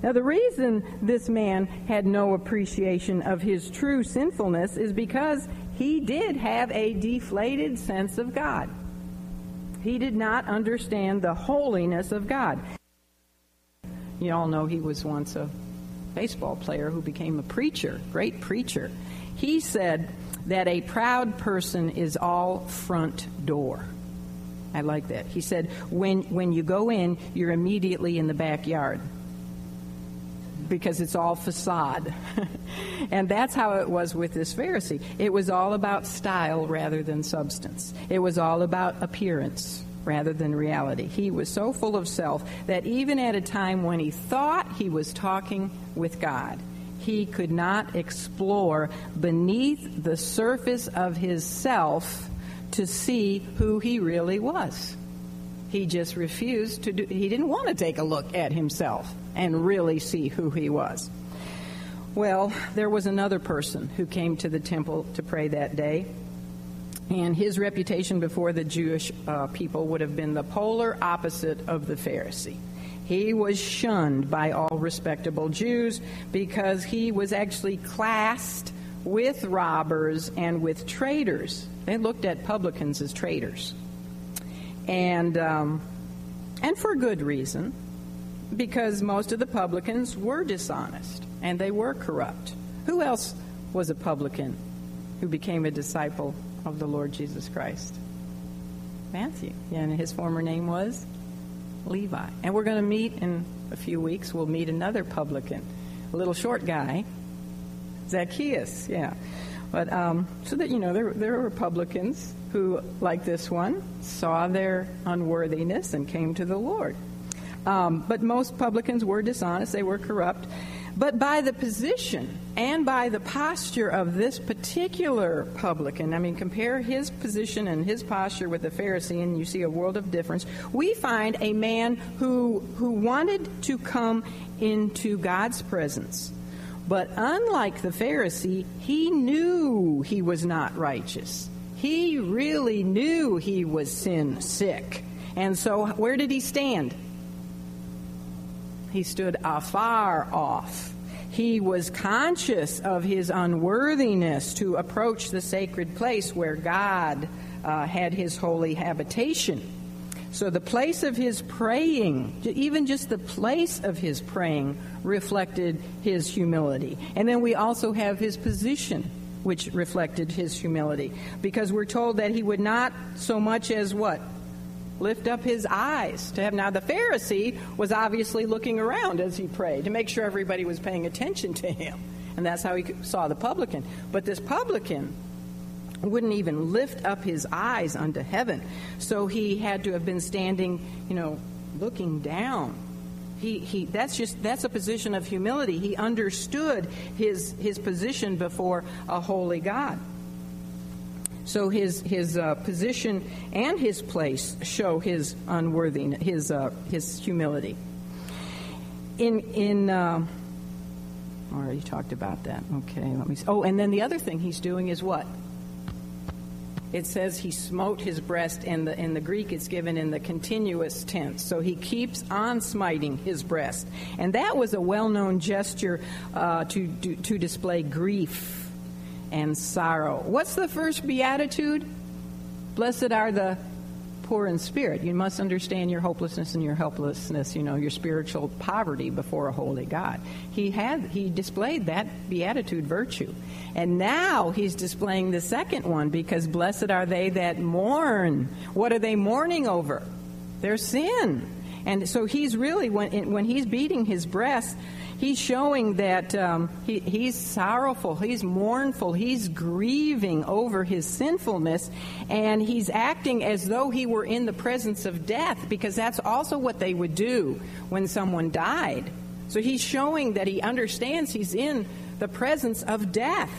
Now, the reason this man had no appreciation of his true sinfulness is because he did have a deflated sense of God. He did not understand the holiness of God. You all know he was once a baseball player who became a preacher, great preacher. He said that a proud person is all front door. I like that. He said, when, when you go in, you're immediately in the backyard because it's all facade. and that's how it was with this Pharisee. It was all about style rather than substance, it was all about appearance rather than reality. He was so full of self that even at a time when he thought he was talking with God, he could not explore beneath the surface of his self to see who he really was. He just refused to do, he didn't want to take a look at himself and really see who he was. Well, there was another person who came to the temple to pray that day. And his reputation before the Jewish uh, people would have been the polar opposite of the Pharisee. He was shunned by all respectable Jews because he was actually classed with robbers and with traitors. They looked at publicans as traitors. And, um, and for good reason because most of the publicans were dishonest and they were corrupt. Who else was a publican who became a disciple of the Lord Jesus Christ? Matthew. And his former name was Levi. And we're going to meet in a few weeks. We'll meet another publican, a little short guy, Zacchaeus. Yeah. But um, so that you know, there, there were publicans who, like this one, saw their unworthiness and came to the Lord. Um, but most publicans were dishonest, they were corrupt. But by the position and by the posture of this particular publican, I mean, compare his position and his posture with the Pharisee, and you see a world of difference. We find a man who, who wanted to come into God's presence. But unlike the Pharisee, he knew he was not righteous. He really knew he was sin sick. And so, where did he stand? He stood afar off. He was conscious of his unworthiness to approach the sacred place where God uh, had his holy habitation. So the place of his praying, even just the place of his praying, reflected his humility. And then we also have his position. which reflected his humility. Because we're told that he would not so much as what? Lift up his eyes to have. Now, the Pharisee was obviously looking around as he prayed to make sure everybody was paying attention to him. And that's how he saw the publican. But this publican wouldn't even lift up his eyes unto heaven. So he had to have been standing, you know, looking down he, he, that's just that's a position of humility. He understood his his position before a holy God. So his his uh, position and his place show his unworthiness, his uh, his humility. In in uh, already talked about that. Okay, let me. See. Oh, and then the other thing he's doing is what? It says he smote his breast, and the, in the Greek it's given in the continuous tense. So he keeps on smiting his breast. And that was a well known gesture uh, to, to, to display grief and sorrow. What's the first beatitude? Blessed are the poor in spirit. You must understand your hopelessness and your helplessness, you know, your spiritual poverty before a holy God. He had he displayed that beatitude virtue. And now he's displaying the second one because blessed are they that mourn. What are they mourning over? Their sin. And so he's really when when he's beating his breast he's showing that um, he, he's sorrowful, he's mournful, he's grieving over his sinfulness, and he's acting as though he were in the presence of death, because that's also what they would do when someone died. So he's showing that he understands he's in the presence of death.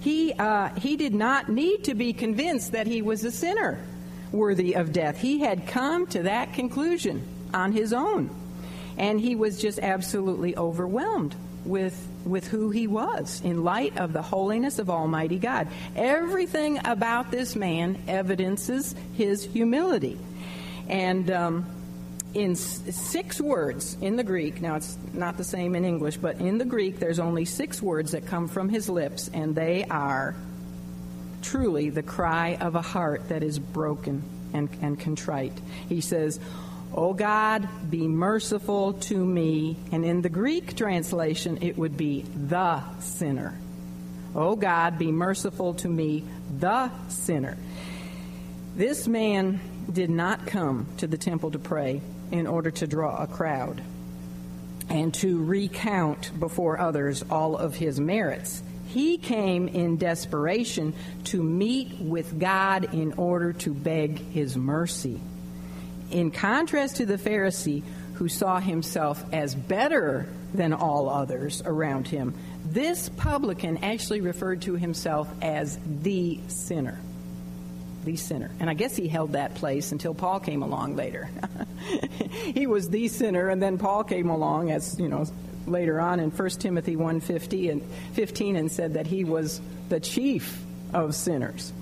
He, uh, he did not need to be convinced that he was a sinner worthy of death. He had come to that conclusion on his own and he was just absolutely overwhelmed with with who he was in light of the holiness of Almighty God. Everything about this man evidences his humility, and. Um, in six words in the Greek, now it's not the same in English, but in the Greek, there's only six words that come from his lips, and they are truly the cry of a heart that is broken and, and contrite. He says, O God, be merciful to me. And in the Greek translation, it would be the sinner. O God, be merciful to me, the sinner. This man did not come to the temple to pray in order to draw a crowd and to recount before others all of his merits. He came in desperation to meet with God in order to beg his mercy in contrast to the Pharisee who saw himself as better than all others around him, this publican actually referred to himself as the sinner. The sinner. And I guess he held that place until Paul came along later. he was the sinner, and then Paul came along as, you know, later on in 1 Timothy 1:15 and 15 and said that he was the chief of sinners.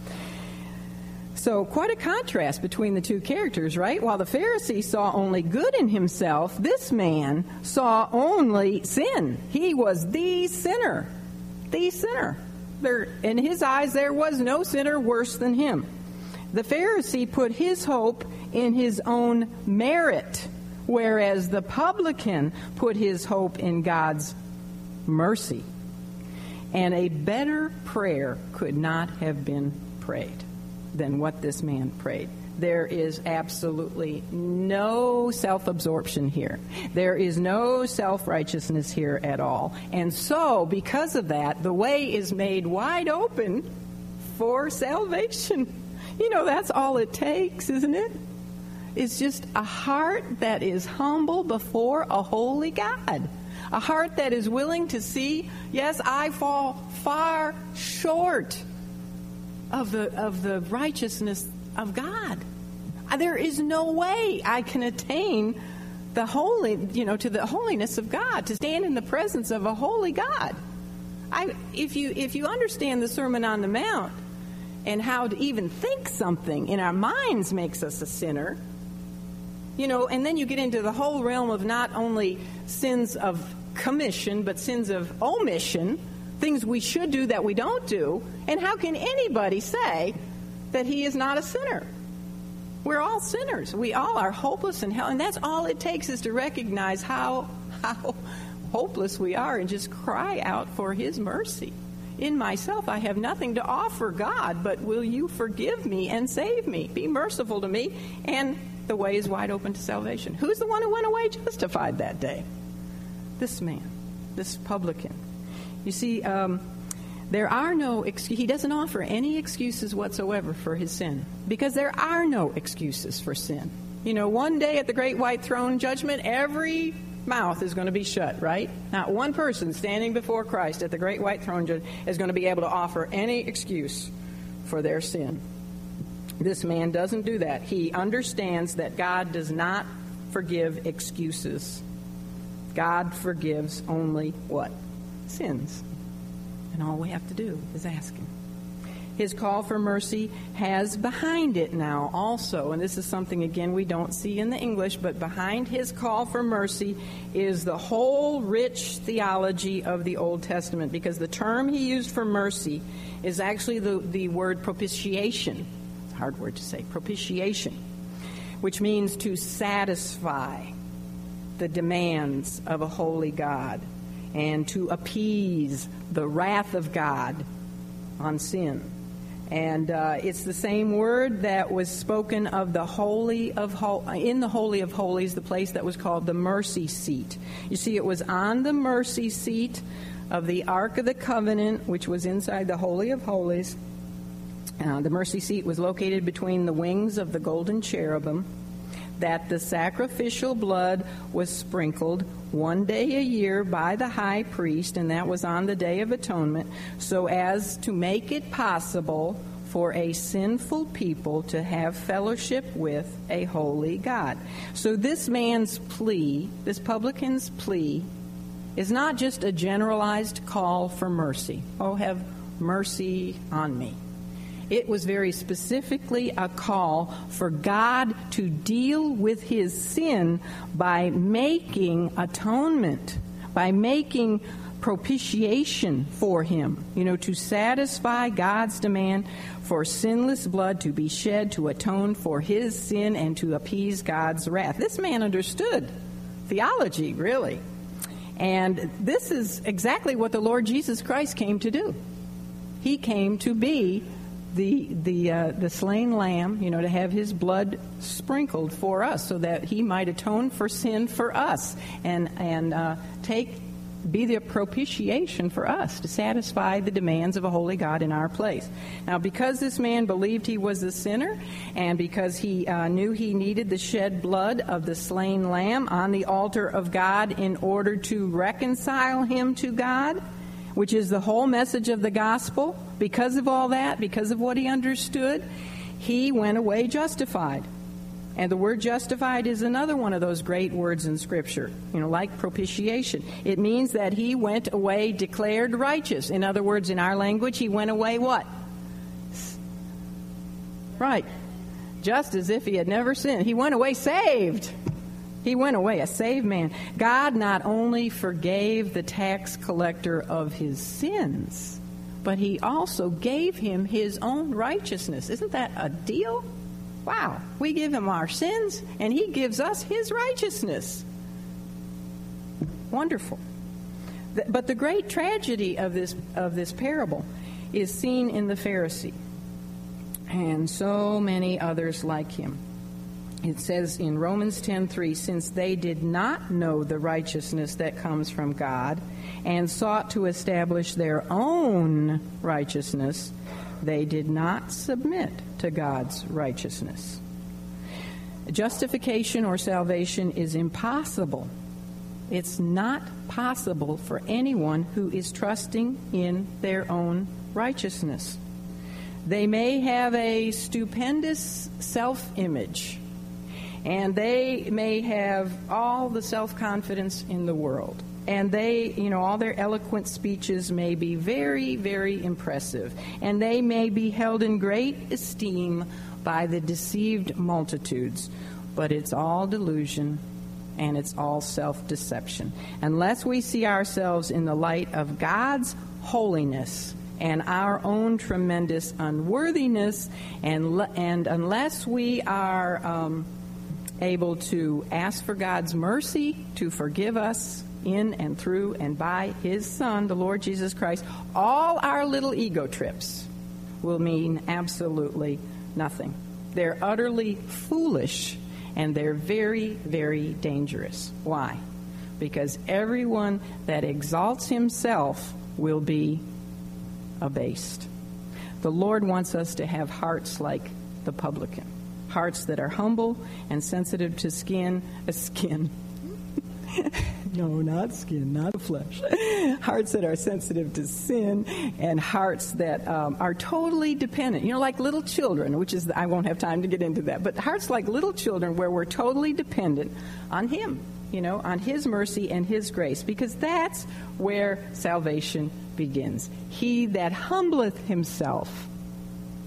So, quite a contrast between the two characters, right? While the Pharisee saw only good in himself, this man saw only sin. He was the sinner. The sinner. There, in his eyes, there was no sinner worse than him. The Pharisee put his hope in his own merit, whereas the publican put his hope in God's mercy. And a better prayer could not have been prayed than what this man prayed. There is absolutely no self absorption here. There is no self righteousness here at all. And so, because of that, the way is made wide open for salvation. You know, that's all it takes, isn't it? It's just a heart that is humble before a holy God. A heart that is willing to see, yes, I fall far short of the, of the righteousness of God. Uh, there is no way I can attain the holy, you know, to the holiness of God, to stand in the presence of a holy God. I, if you if you understand the Sermon on the Mount and how to even think something in our minds makes us a sinner, you know, and then you get into the whole realm of not only sins of commission but sins of omission things we should do that we don't do. And how can anybody say that he is not a sinner? We're all sinners. We all are hopeless and hell. And that's all it takes is to recognize how, how hopeless we are and just cry out for his mercy. In myself, I have nothing to offer God, but will you forgive me and save me? Be merciful to me. And the way is wide open to salvation. Who's the one who went away justified that day? This man, this publican. You see, um, there are no he doesn't offer any excuses whatsoever for his sin because there are no excuses for sin. You know, one day at the great white throne judgment, every mouth is going to be shut, right? Not one person standing before Christ at the great white throne judgment is going to be able to offer any excuse for their sin. This man doesn't do that. He understands that God does not forgive excuses. God forgives only what? Sins. And all we have to do is ask Him. His call for mercy has behind it now also, and this is something again we don't see in the English, but behind his call for mercy is the whole rich theology of the Old Testament because the term he used for mercy is actually the, the word propitiation. It's a hard word to say, propitiation, which means to satisfy the demands of a holy God and to appease the wrath of God on sin. And uh, it's the same word that was spoken of the holy of Hol- in the holy of holies, the place that was called the mercy seat. You see, it was on the mercy seat of the Ark of the Covenant, which was inside the holy of holies. Uh, the mercy seat was located between the wings of the golden cherubim that the sacrificial blood was sprinkled one day a year by the high priest, and that was on the Day of Atonement, so as to make it possible for a sinful people to have fellowship with a holy God. So this man's plea, this publican's plea, is not just a generalized call for mercy. Oh, have mercy on me. It was very specifically a call for God to deal with his sin by making atonement, by making propitiation for him, you know, to satisfy God's demand for sinless blood to be shed to atone for his sin and to appease God's wrath. This man understood theology, really. And this is exactly what the Lord Jesus Christ came to do. He came to be the the uh, the slain lamb, you know, to have his blood sprinkled for us, so that he might atone for sin for us, and and uh, take be the propitiation for us to satisfy the demands of a holy God in our place. Now, because this man believed he was a sinner, and because he uh, knew he needed the shed blood of the slain lamb on the altar of God in order to reconcile him to God which is the whole message of the gospel, because of all that, because of what he understood, he went away justified. And the word justified is another one of those great words in Scripture, you know, like propitiation. It means that he went away declared righteous. In other words, in our language, he went away what? Right. Just as if he had never sinned. He went away saved. He went away, a saved man. God not only forgave the tax collector of his sins, but he also gave him his own righteousness. Isn't that a deal? Wow. We give him our sins, and he gives us his righteousness. Wonderful. But the great tragedy of this, of this parable is seen in the Pharisee and so many others like him it says in Romans 10:3 since they did not know the righteousness that comes from God and sought to establish their own righteousness they did not submit to God's righteousness. Justification or salvation is impossible. It's not possible for anyone who is trusting in their own righteousness. They may have a stupendous self-image and they may have all the self confidence in the world. And they, you know, all their eloquent speeches may be very, very impressive. And they may be held in great esteem by the deceived multitudes. But it's all delusion and it's all self deception. Unless we see ourselves in the light of God's holiness and our own tremendous unworthiness, and, and unless we are. Um, able to ask for God's mercy to forgive us in and through and by His Son, the Lord Jesus Christ, all our little ego trips will mean absolutely nothing. They're utterly foolish and they're very, very dangerous. Why? Because everyone that exalts himself will be abased. The Lord wants us to have hearts like the publican, hearts that are humble and sensitive to skin, a skin. no, not skin, not flesh. hearts that are sensitive to sin, and hearts that um, are totally dependent. You know, like little children, which is, I won't have time to get into that, but hearts like little children where we're totally dependent on Him, you know, on His mercy and His grace, because that's where salvation begins. He that humbleth himself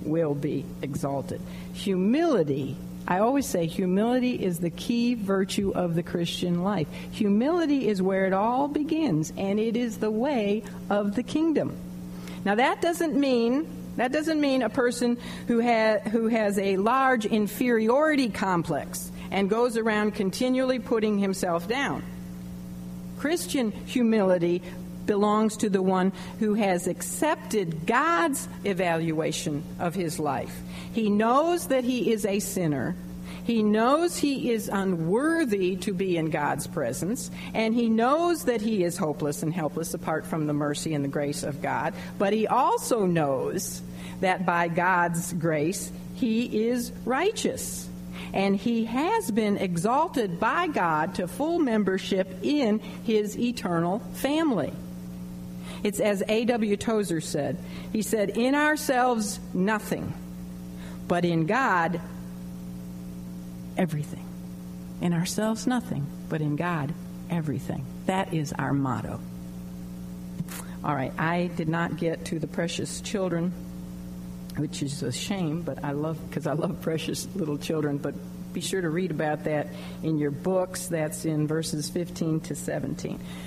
will be exalted. Humility I always say humility is the key virtue of the Christian life. Humility is where it all begins, and it is the way of the kingdom. Now, that doesn't mean that doesn't mean a person who, ha- who has a large inferiority complex and goes around continually putting himself down. Christian humility belongs to the one who has accepted God's evaluation of his life. He knows that he is a sinner. He knows he is unworthy to be in God's presence, and he knows that he is hopeless and helpless apart from the mercy and the grace of God. But he also knows that by God's grace, he is righteous. And he has been exalted by God to full membership in his eternal family. It's as A.W. Tozer said. He said, In ourselves, nothing, but in God, everything. In ourselves, nothing, but in God, everything. That is our motto. All right, I did not get to the precious children, which is a shame, but I love, because I love precious little children, but be sure to read about that in your books. That's in verses 15 to 17.